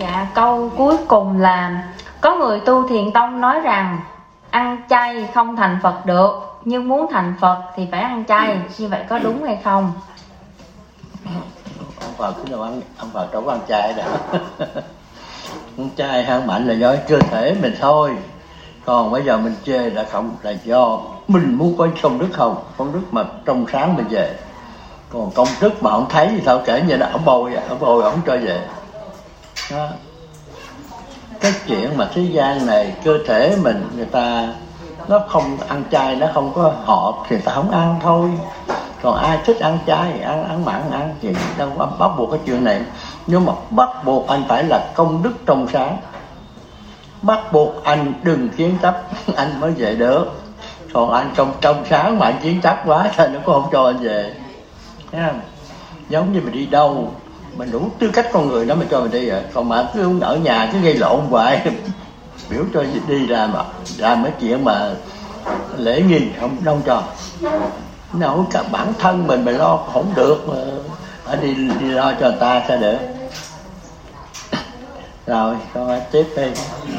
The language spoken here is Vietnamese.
Dạ câu cuối cùng là, Có người tu thiền tông nói rằng, Ăn chay không thành Phật được, Nhưng muốn thành Phật thì phải ăn chay, Như vậy có đúng hay không? ông Phật cũng đâu ăn, ông Phật đâu ăn chay đâu. Ăn chay ăn mạnh là do cơ thể mình thôi. Còn bây giờ mình chê là không, là do mình muốn có công đức không? Công đức mà trong sáng mình về. Còn công đức mà ông thấy thì sao kể như là ông bồi à, ông bồi ông cho về đó. cái chuyện mà thế gian này, cơ thể mình, người ta, nó không ăn chay, nó không có hợp thì ta không ăn thôi. Còn ai thích ăn chay, ăn ăn mặn, ăn thì đâu có bắt buộc cái chuyện này. Nhưng mà bắt buộc anh phải là công đức trong sáng. Bắt buộc anh đừng chiến chấp, anh mới về được. Còn anh trong trong sáng mà anh chiến chấp quá thì nó cũng không cho anh về. Thấy không? giống như mình đi đâu mình đủ tư cách con người đó mà cho mình đi rồi còn mà cứ ở nhà cứ gây lộn hoài. Biểu cho đi ra mà làm mấy chuyện mà lễ nghi không đâu cho. Nào cả bản thân mình mình lo không được mà ở đi đi lo cho người ta sao được rồi, con tiếp đi.